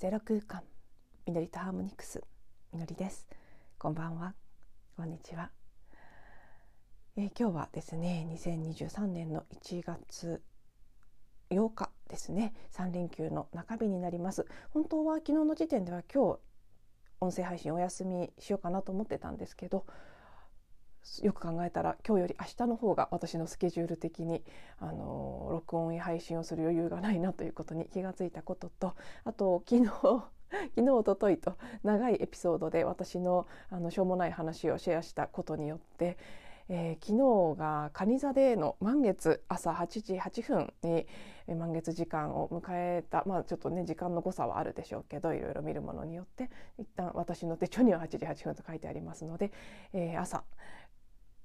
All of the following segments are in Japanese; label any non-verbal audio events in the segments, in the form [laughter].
ゼロ空間みのりとハーモニクスみのりです。こんばんは。こんにちは、えー、今日はですね2023年の1月8日ですね。3連休の中日になります。本当は昨日の時点では今日音声配信お休みしようかなと思ってたんですけどよく考えたら今日より明日の方が私のスケジュール的にあの録音や配信をする余裕がないなということに気がついたこととあと昨日 [laughs] 昨日おとといと長いエピソードで私のあのしょうもない話をシェアしたことによって、えー、昨日が蟹座での満月朝8時8分に満月時間を迎えたまあちょっとね時間の誤差はあるでしょうけどいろいろ見るものによって一旦私の手帳には8時8分と書いてありますので、えー、朝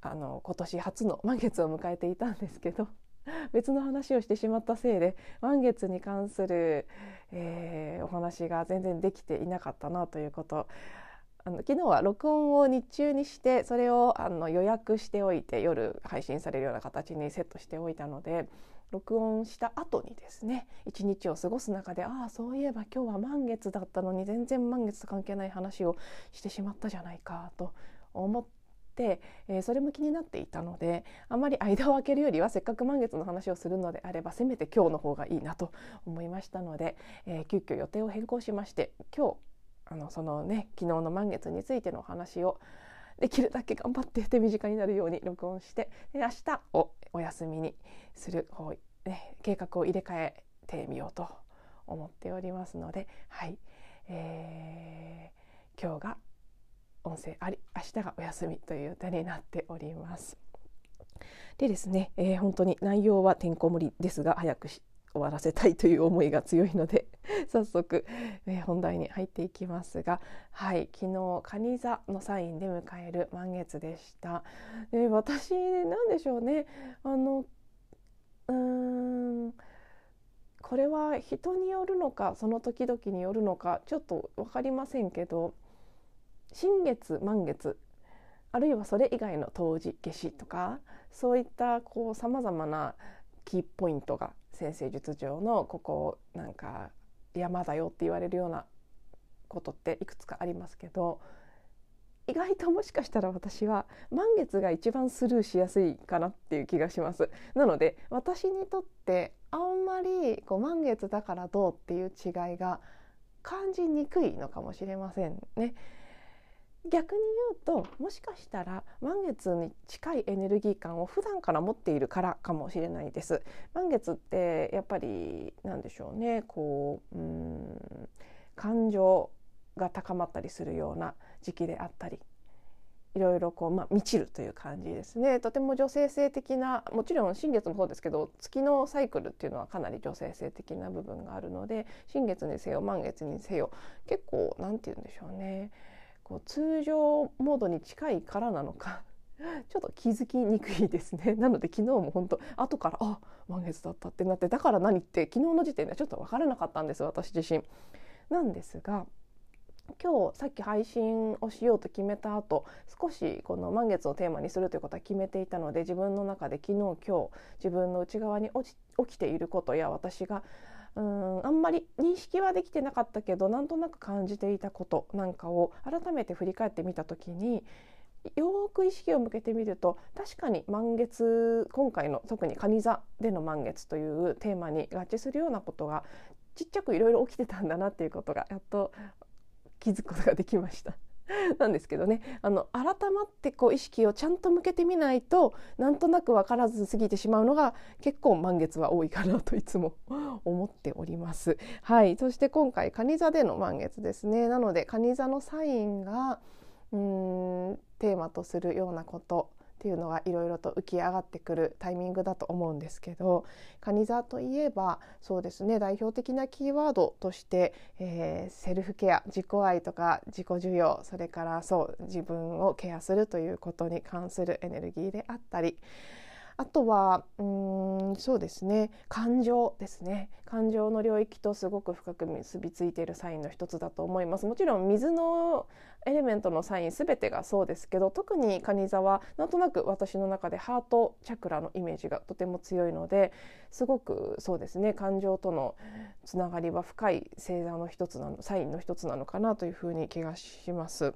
あの今年初の満月を迎えていたんですけど [laughs] 別の話をしてしまったせいで満月に関する、えー、お話が全然できていなかったなということ。あの昨日は録音を日中にしてそれをあの予約しておいて夜配信されるような形にセットしておいたので録音した後にですね一日を過ごす中でああそういえば今日は満月だったのに全然満月と関係ない話をしてしまったじゃないかと思っ、えー、それも気になっていたのであまり間を空けるよりはせっかく満月の話をするのであればせめて今日の方がいいなと思いましたので、えー、急遽予定を変更しまして今日あのそのね昨日の満月についてのお話をできるだけ頑張って手短になるように録音して明日をお休みにする方、ね、計画を入れ替えてみようと思っておりますので、はい。えー、今日が音声あり明日がお休みという歌になっております。でですね、えー、本当に内容はてんこ盛りですが早く終わらせたいという思いが強いので [laughs] 早速、えー、本題に入っていきますがはい昨日蟹座のサインで迎える満月でした。で私なんでしょうねあのうーんこれは人によるのかその時々によるのかちょっと分かりませんけど新月満月あるいはそれ以外の冬至夏至とかそういったこうさまざまなキーポイントが先生術上のここなんか山だよって言われるようなことっていくつかありますけど意外ともしかしたら私は満月が一番スルーしやすいかなっていう気がします。なので私にとってあんまりこう満月だからどうっていう違いが感じにくいのかもしれませんね。逆に言うともしかしたら満月に近いエネルギー感を普段から持っているからかもしれないです。満月ってやっぱりなんでしょうねこううん感情が高まったりするような時期であったりいろいろこう、まあ、満ちるという感じですねとても女性性的なもちろん新月もそうですけど月のサイクルっていうのはかなり女性性的な部分があるので新月にせよ満月にせよ結構何て言うんでしょうねこう通常モードに近いからなのか [laughs] ちょっと気づきにくいですね [laughs] なので昨日も本当後からあ満月だったってなってだから何って昨日の時点ではちょっと分からなかったんです私自身。なんですが今日さっき配信をしようと決めた後少しこの満月をテーマにするということは決めていたので自分の中で昨日今日自分の内側に起きていることや私がうんあんまり認識はできてなかったけどなんとなく感じていたことなんかを改めて振り返ってみた時によく意識を向けてみると確かに満月今回の特に蟹座での満月というテーマに合致するようなことがちっちゃくいろいろ起きてたんだなっていうことがやっと気づくことができました。[laughs] なんですけどね。あの改まってこう意識をちゃんと向けてみないとなんとなく分からず過ぎてしまうのが結構満月は多いかなといつも [laughs] 思っております。はい。そして今回蟹座での満月ですね。なので蟹座のサインがうーんテーマとするようなことっていうのがいろいろと浮き上がってくるタイミングだと思うんですけど蟹座といえばそうですね代表的なキーワードとして、えー、セルフケア自己愛とか自己需要それからそう自分をケアするということに関するエネルギーであったりあとはうんそうですね。感情ですね。感情の領域とすごく深く結びついているサインの一つだと思います。もちろん水のエレメントのサイン全てがそうですけど特に蟹座はなんとなく私の中でハートチャクラのイメージがとても強いのですごくそうですね。感情とのつながりは深い星座の一つなのサインの一つなのかなというふうに気がします。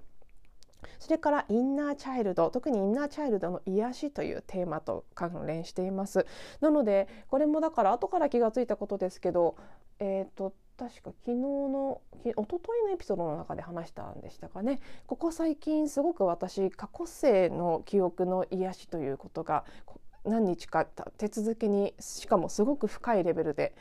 それからインナーチャイルド特にインナーチャイルドの癒しというテーマと関連しています。なのでこれもだから後から気がついたことですけどえっ、ー、と確か昨日の一昨日のエピソードの中で話したんでしたかね。ここ最近すごく私過去生の記憶の癒しということが何日か手続きにしかもすごく深いレベルで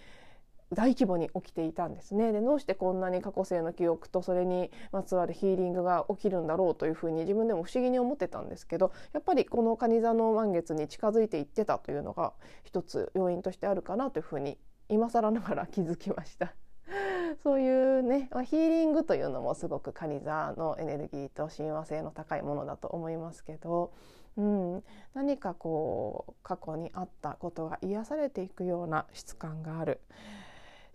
大規模に起きていたんですねでどうしてこんなに過去性の記憶とそれにまつわるヒーリングが起きるんだろうというふうに自分でも不思議に思ってたんですけどやっぱりこの蟹座の満月に近づいていってたというのが一つ要因としてあるかなというふうに今更ながら気づきました。[laughs] そういうねヒーリングというのもすごく蟹座のエネルギーと親和性の高いものだと思いますけど、うん、何かこう過去にあったことが癒されていくような質感がある。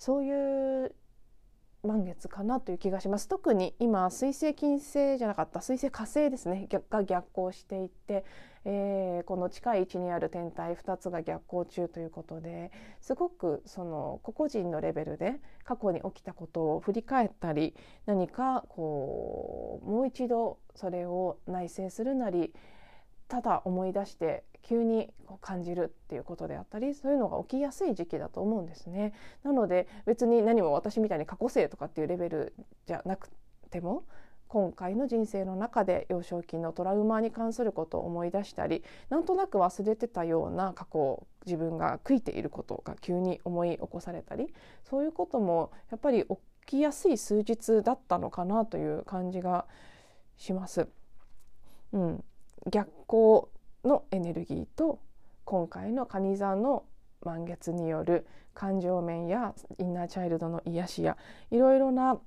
そういう満月かなという気がします。特に今水星金星じゃなかった水星火星ですねが逆行していて、えー、この近い位置にある天体2つが逆行中ということですごくその個々人のレベルで過去に起きたことを振り返ったり何かこうもう一度それを内省するなりただ思い出して急に感じるっていうことであったりそういうのが起きやすい時期だと思うんですね。なので別に何も私みたいに過去性とかっていうレベルじゃなくても今回の人生の中で幼少期のトラウマに関することを思い出したりなんとなく忘れてたような過去を自分が悔いていることが急に思い起こされたりそういうこともやっぱり起きやすい数日だったのかなという感じがします。うん、逆行のエネルギーと今回の蟹座の満月による感情面やインナーチャイルドの癒しやいろいろな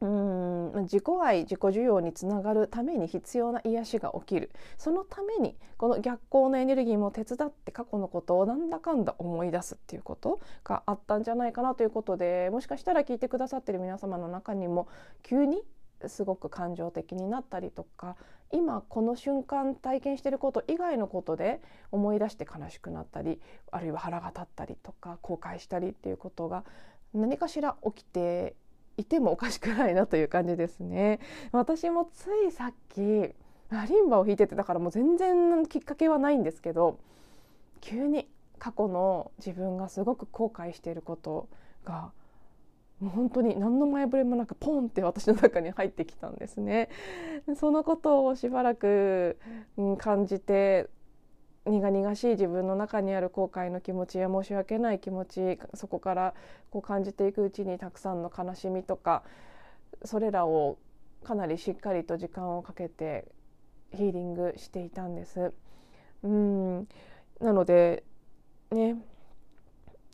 うん自己愛自己需要につながるために必要な癒しが起きる。そのためにこの逆行のエネルギーも手伝って過去のことをなんだかんだ思い出すっていうことがあったんじゃないかなということでもしかしたら聞いてくださってる皆様の中にも急にすごく感情的になったりとか今この瞬間体験してること以外のことで思い出して悲しくなったりあるいは腹が立ったりとか後悔したりっていうことが何かしら起きていてもおかしくないなという感じですね。私もついさっきリンバを弾いててだからもう全然きっかけはないんですけど急に過去の自分がすごく後悔していることがもう本当に何の前触れもなくポンって私の中に入ってきたんですね。そのことをしばらく、感じて苦々しい自分の中にある後悔の気持ちや申し訳ない気持ちそこからこう感じていくうちにたくさんの悲しみとかそれらをかなりしっかりと時間をかけてヒーリングしていたんです。うんなのでね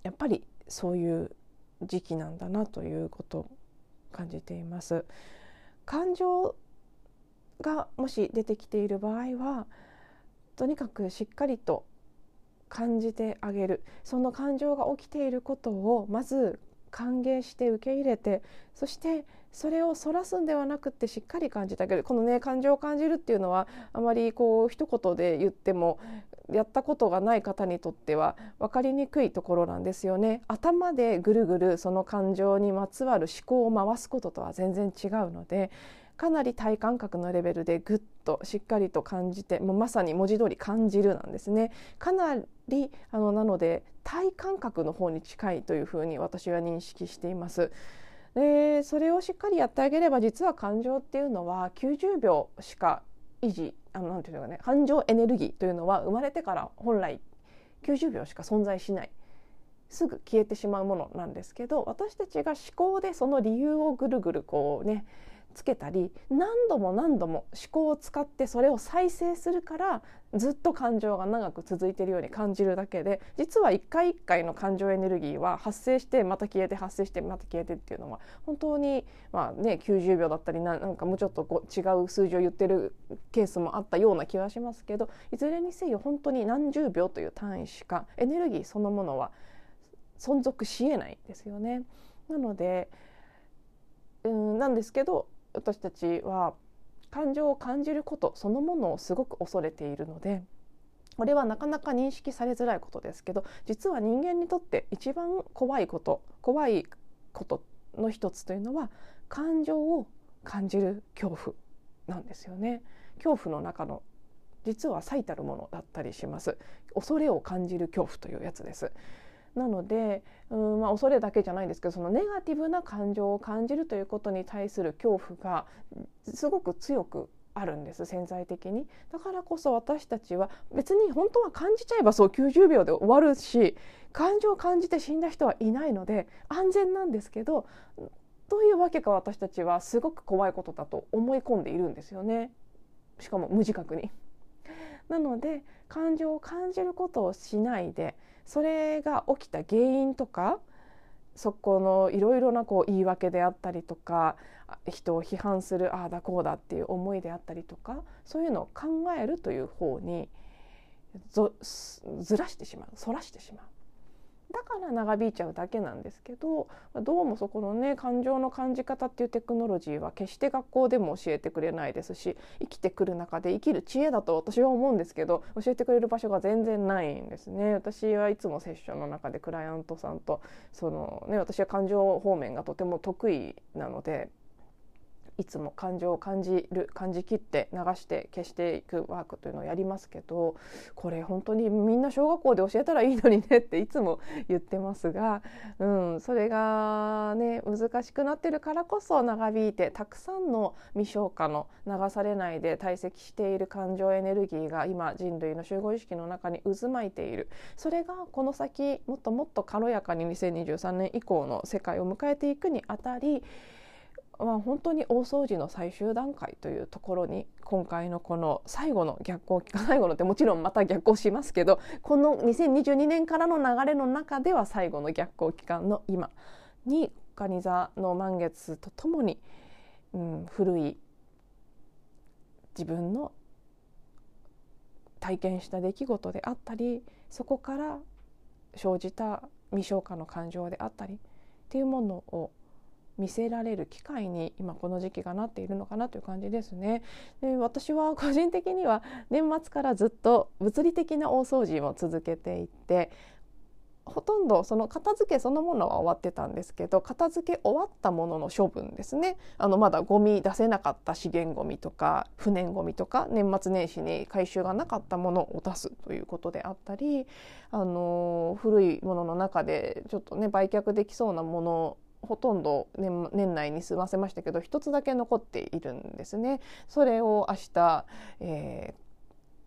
やっぱりそういう時期なんだなということ感じています。感情がもし出てきている場合はとにかくしっかりと感じてあげるその感情が起きていることをまず歓迎して受け入れてそしてそれをそらすんではなくてしっかり感じてあげるこのね感情を感じるっていうのはあまりこう一言で言ってもやったことがない方にとっては分かりにくいところなんですよね。頭でぐるぐるその感情にまつわる思考を回すこととは全然違うのでかなり体感覚のレベルでぐっとしっかりと感じてもうまさに文字通り感じるなんですね。かなりあのなので体感覚の方に近いというふうに私は認識しています。でそれをしっかりやってあげれば実は感情っていうのは90秒しか維持あのなんていうのかね感情エネルギーというのは生まれてから本来90秒しか存在しない。すぐ消えてしまうものなんですけど私たちが思考でその理由をぐるぐるこうねつけたり何度も何度も思考を使ってそれを再生するからずっと感情が長く続いているように感じるだけで実は一回一回の感情エネルギーは発生してまた消えて発生してまた消えてっていうのは本当にまあね90秒だったりなんかもうちょっとこう違う数字を言ってるケースもあったような気はしますけどいずれにせよ本当に何十秒という単位しかエネルギーそのものは存続しえないですよね。なのでうんなんですけど私たちは感情を感じることそのものをすごく恐れているのでこれはなかなか認識されづらいことですけど実は人間にとって一番怖いこと怖いことの一つというのは感情を感じる恐怖なんですよね。恐怖の中の実は最たるものだったりします恐れを感じる恐怖というやつですなのでうんまあ恐れだけじゃないんですけどそのネガティブな感情を感じるということに対する恐怖がすごく強くあるんです潜在的にだからこそ私たちは別に本当は感じちゃえばそう90秒で終わるし感情を感じて死んだ人はいないので安全なんですけどどういうわけか私たちはすごく怖いことだと思い込んでいるんですよねしかも無自覚に。なので感情を感じることをしないでそれが起きた原因とかそこのいろいろなこう言い訳であったりとか人を批判するああだこうだっていう思いであったりとかそういうのを考えるという方にずらしてしまうそらしてしまう。だから長引いちゃうだけなんですけどどうもそこのね感情の感じ方っていうテクノロジーは決して学校でも教えてくれないですし生きてくる中で生きる知恵だと私は思うんですけど教えてくれる場所が全然ないんですね。私はいつもセッションの中でクライアントさんとその、ね、私は感情方面がとても得意なのでいつも感情を感じる感じきって流して消していくワークというのをやりますけどこれ本当にみんな小学校で教えたらいいのにねっていつも言ってますが、[laughs] うん、それがね難しくなってるからこそ長引いてたくさんの未消化の流されないで堆積している感情エネルギーが今人類の集合意識の中に渦巻いている。それがこの先もっともっと軽やかに2023年以降の世界を迎えていくにあたりまあ、本当に大掃除の最終段階というところに今回のこの最後の逆行期間最後のってもちろんまた逆行しますけどこの2022年からの流れの中では最後の逆行期間の今に蟹座の満月とともに、うん、古い自分の体験した出来事であったりそこから生じた未消化の感情であったりっていうものを見せられる機会に今この時期がなっているのかなという感じですね。で私は [laughs] 個人的には年末からずっと物理的な大掃除も続けていてほとんどその片付けそのものは終わってたんですけど片付け終わったものの処分ですねあのまだゴミ出せなかった資源ゴミとか不燃ゴミとか年末年始に回収がなかったものを出すということであったりあの古いものの中でちょっとね売却できそうなものほとんど年年内に済ませましたけど一つだけ残っているんですね。それを明日、え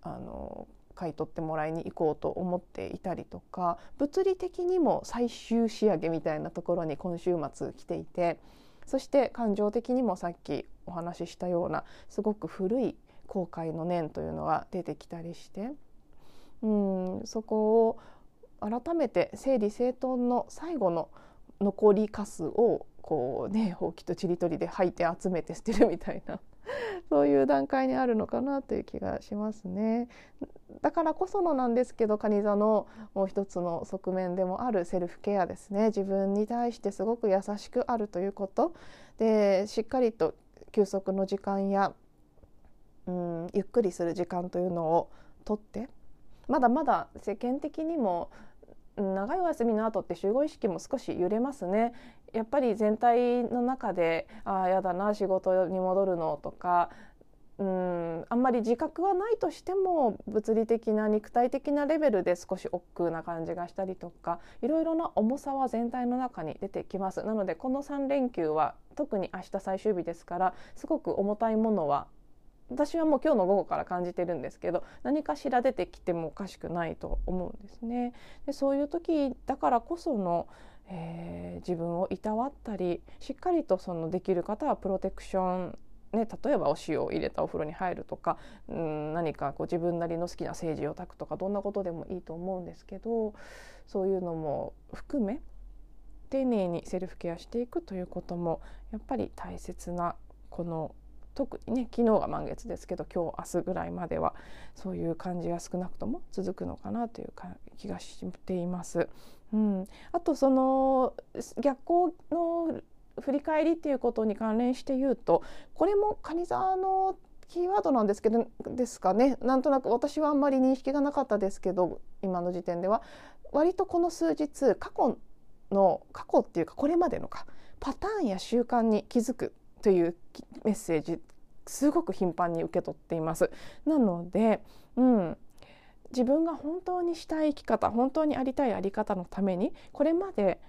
ー、あの買い取ってもらいに行こうと思っていたりとか物理的にも最終仕上げみたいなところに今週末来ていてそして感情的にもさっきお話ししたようなすごく古い後悔の念というのが出てきたりしてうんそこを改めて整理整頓の最後の残りかすをこうねほうきとちりとりで吐いて集めて捨てるみたいな [laughs] そういう段階にあるのかなという気がしますね。だからこそのなんですけど蟹座のもう一つの側面でもあるセルフケアですね自分に対してすごく優しくあるということでしっかりと休息の時間やうんゆっくりする時間というのをとってまだまだ世間的にも長いお休みの後って集合意識も少し揺れますね。やっぱり全体の中でああやだな仕事に戻るのとかうんあんまり自覚はないとしても物理的な肉体的なレベルで少し億劫な感じがしたりとかいろいろな重さは全体の中に出てきます。なのでこの3連休は特に明日最終日ですからすごく重たいものは私はもう今日の午後から感じてるんですけど何かしら出てきてもおかしくないと思うんですね。でそういう時だからこそのえー、自分をいたわったりしっかりとそのできる方はプロテクションね、例えばお塩を入れたお風呂に入るとかん何かこう自分なりの好きな政治を炊くとかどんなことでもいいと思うんですけどそういうのも含め丁寧にセルフケアしていくということもやっぱり大切なこの特にね昨日が満月ですけど今日明日ぐらいまではそういう感じが少なくとも続くのかなという気がしています。うん、あとその逆光の振り返りっていうことに関連して言うとこれも蟹座のキーワードなんですけどですかねなんとなく私はあんまり認識がなかったですけど今の時点では割とこの数日過去の過去っていうかこれまでのかパターンや習慣に気づくというメッセージすごく頻繁に受け取っています。なので、うん、自分が本当にしたい生き方本当にありたいあり方のためにこれまで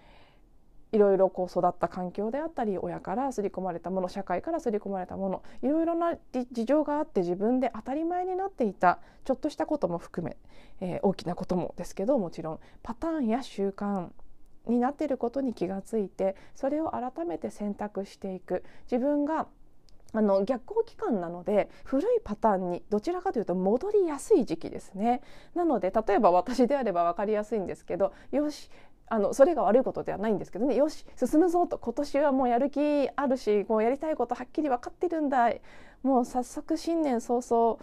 いろいろこう育った環境であったり親から刷り込まれたもの社会から刷り込まれたものいろいろな事情があって自分で当たり前になっていたちょっとしたことも含め、えー、大きなこともですけどもちろんパターンや習慣になっていることに気がついてそれを改めて選択していく。自分があの逆行期間なので古いパターンにどちらかというと戻りやすい時期ですね。なので例えば私であれば分かりやすいんですけどよしあのそれが悪いことではないんですけどね。よし進むぞと今年はもうやる気あるしもうやりたいことはっきり分かってるんだもう早速新年早々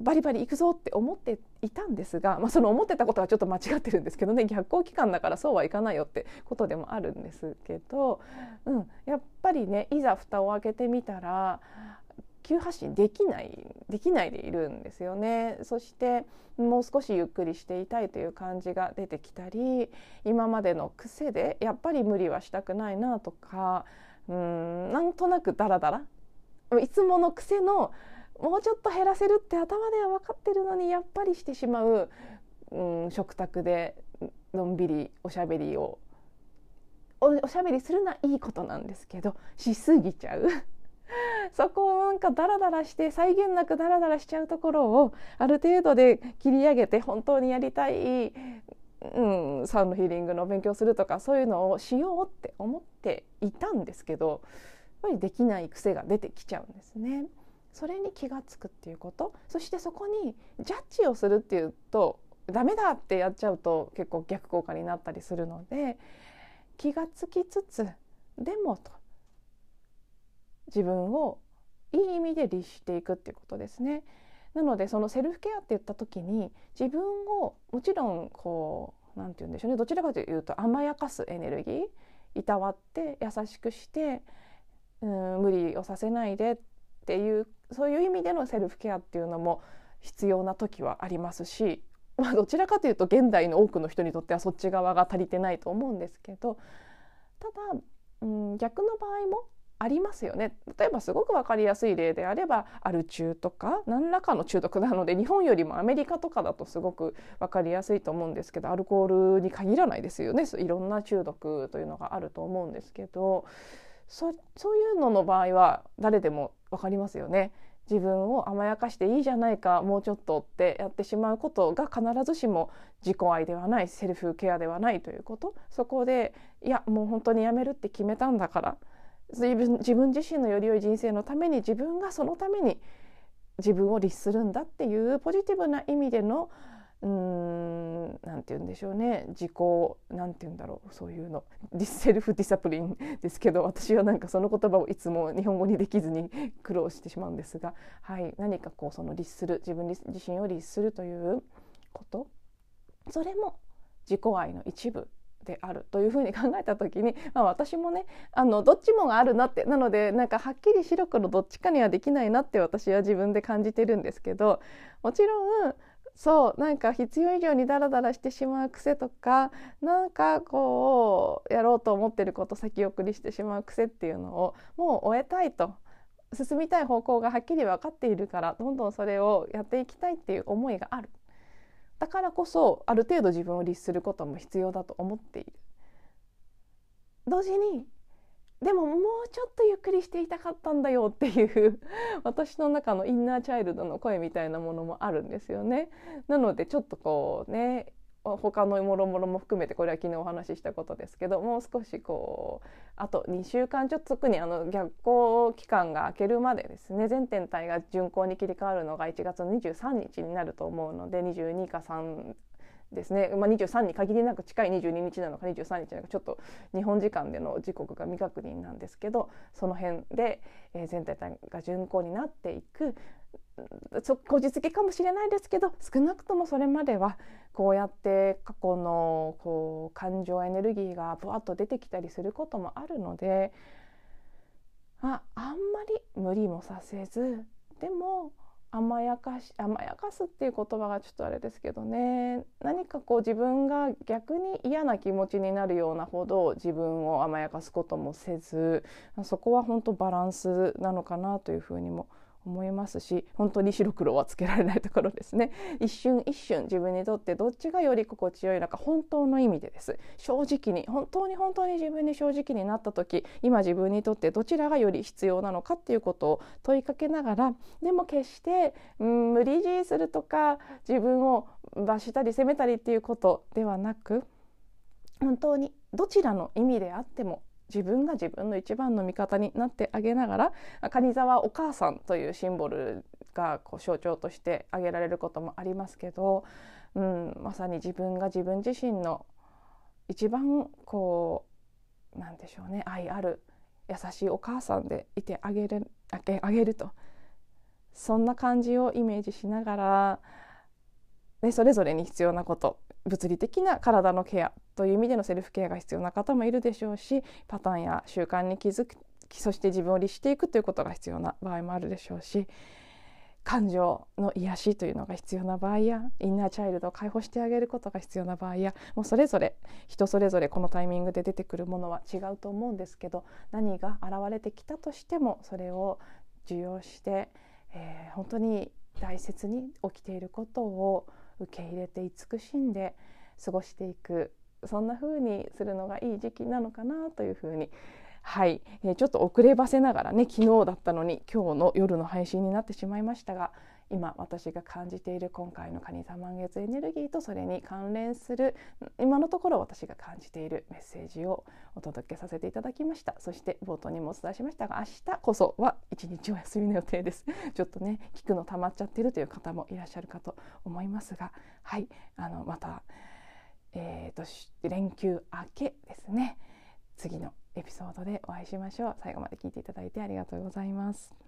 バリバリ行くぞって思っていたんですが、まあ、その思ってたことはちょっと間違ってるんですけどね逆行期間だからそうはいかないよってことでもあるんですけど、うん、やっぱりねいざ蓋を開けてみたら急発進できないできないでいるんですよね。そしてもう少しゆっくりしていたいという感じが出てきたり今までの癖でやっぱり無理はしたくないなとかうんなんとなくダラダラ。いつもの癖のもうちょっと減らせるって頭では分かってるのにやっぱりしてしまう、うん、食卓でのんびりおしゃべりをおしゃべりするのはいいことなんですけどしすぎちゃう [laughs] そこをなんかダラダラして際限なくダラダラしちゃうところをある程度で切り上げて本当にやりたい、うん、サウンドヒーリングの勉強するとかそういうのをしようって思っていたんですけどやっぱりできない癖が出てきちゃうんですね。それに気が付くっていうことそしてそこにジャッジをするっていうとダメだってやっちゃうと結構逆効果になったりするので気が付きつつでもと自分をいい意味で律していくっていうことですね。なのでそのセルフケアって言った時に自分をもちろんこう何て言うんでしょうねどちらかというと甘やかすエネルギーいたわって優しくしてうん無理をさせないでっていうそういう意味でのセルフケアっていうのも必要な時はありますし、[laughs] まあ、どちらかというと現代の多くの人にとってはそっち側が足りてないと思うんですけどただ、うん、逆の場合もありますよね。例えばすごく分かりやすい例であればアル中とか何らかの中毒なので日本よりもアメリカとかだとすごく分かりやすいと思うんですけどアルコールに限らないですよね。いろんな中毒というのがあると思うんですけどそそういうのの場合は誰でも分かりますよね。自分を甘やかしていいじゃないかもうちょっとってやってしまうことが必ずしも自己愛ではないセルフケアではないということそこでいやもう本当にやめるって決めたんだから自分自分自身のより良い人生のために自分がそのために自分を律するんだっていうポジティブな意味でのうーんなて言うんでしょうね。自己なんて言うんだろうそういうの。ディセルフディサプリンですけど私はなんかその言葉をいつも日本語にできずに苦労してしまうんですが、はい、何かこうその律する自分自身を律するということ。それも自己愛の一部であるというふうに考えた時に、まあ、私もねあのどっちもがあるなって。なのでなんかはっきり白黒どっちかにはできないなって私は自分で感じてるんですけどもちろんそうなんか必要以上にダラダラしてしまう癖とかなんかこうやろうと思ってること先送りしてしまう癖っていうのをもう終えたいと進みたい方向がはっきり分かっているからどんどんそれをやっていきたいっていう思いがある。だからこそある程度自分を律することも必要だと思っている。同時にでももうちょっとゆっくりしていたかったんだよっていう [laughs] 私の中のインナーチャイルドの声みたいなものもあるんですよね。なのでちょっとこうね他のもろもろも含めてこれは昨日お話ししたことですけどもう少しこうあと2週間ちょっと特にあの逆行期間が明けるまでですね全天体が巡行に切り替わるのが1月23日になると思うので22か3ですね、まあ、23に限りなく近い22日なのか23日なのかちょっと日本時間での時刻が未確認なんですけどその辺で、えー、全体が巡行になっていく。こじつけかもしれないですけど少なくともそれまではこうやって過去のこう感情エネルギーがぶわっと出てきたりすることもあるのでああんまり無理もさせずでも甘やかし甘やかすっていう言葉がちょっとあれですけどね。何かこう自分が逆に嫌な気持ちになるようなほど自分を甘やかすこともせずそこは本当バランスなのかなというふうにも思います思いますし本当に白黒はつけられないところですね。一瞬一瞬自分にとってどっちがより心地よいのか本当の意味でです。正直に本当に本当に自分に正直になった時今自分にとってどちらがより必要なのかっていうことを問いかけながらでも決して、うん、無理強いするとか自分を罰したり責めたりっていうことではなく本当にどちらの意味であっても自分が自分の一番の味方になってあげながら蟹沢お母さんというシンボルがこう象徴として挙げられることもありますけど、うん、まさに自分が自分自身の一番こうなんでしょうね愛ある優しいお母さんでいてあげるあげあげると。そんな感じをイメージしながら、ね、それぞれに必要なこと物理的な体のケアという意味でのセルフケアが必要な方もいるでしょうしパターンや習慣に気づくそして自分を律していくということが必要な場合もあるでしょうし感情の癒しというのが必要な場合やインナーチャイルドを解放してあげることが必要な場合やもうそれぞれ人それぞれこのタイミングで出てくるものは違うと思うんですけど何が現れてきたとしてもそれを受容して、えー、本当に大切に起きていることを受け入れて慈しんで過ごしていくそんな風にするのがいい時期なのかなという風にはい、えー、ちょっと遅ればせながらね昨日だったのに今日の夜の配信になってしまいましたが今私が感じている今回の蟹座満月エネルギーとそれに関連する今のところ私が感じているメッセージをお届けさせていただきました。そして冒頭にもお伝えしました。が明日こそは一日お休みの予定です。[laughs] ちょっとね聞くの溜まっちゃってるという方もいらっしゃるかと思いますが。はい。あのまたえーと、連休明けですね。次のエピソードでお会いしましょう。最後まで聞いていただいてありがとうございます。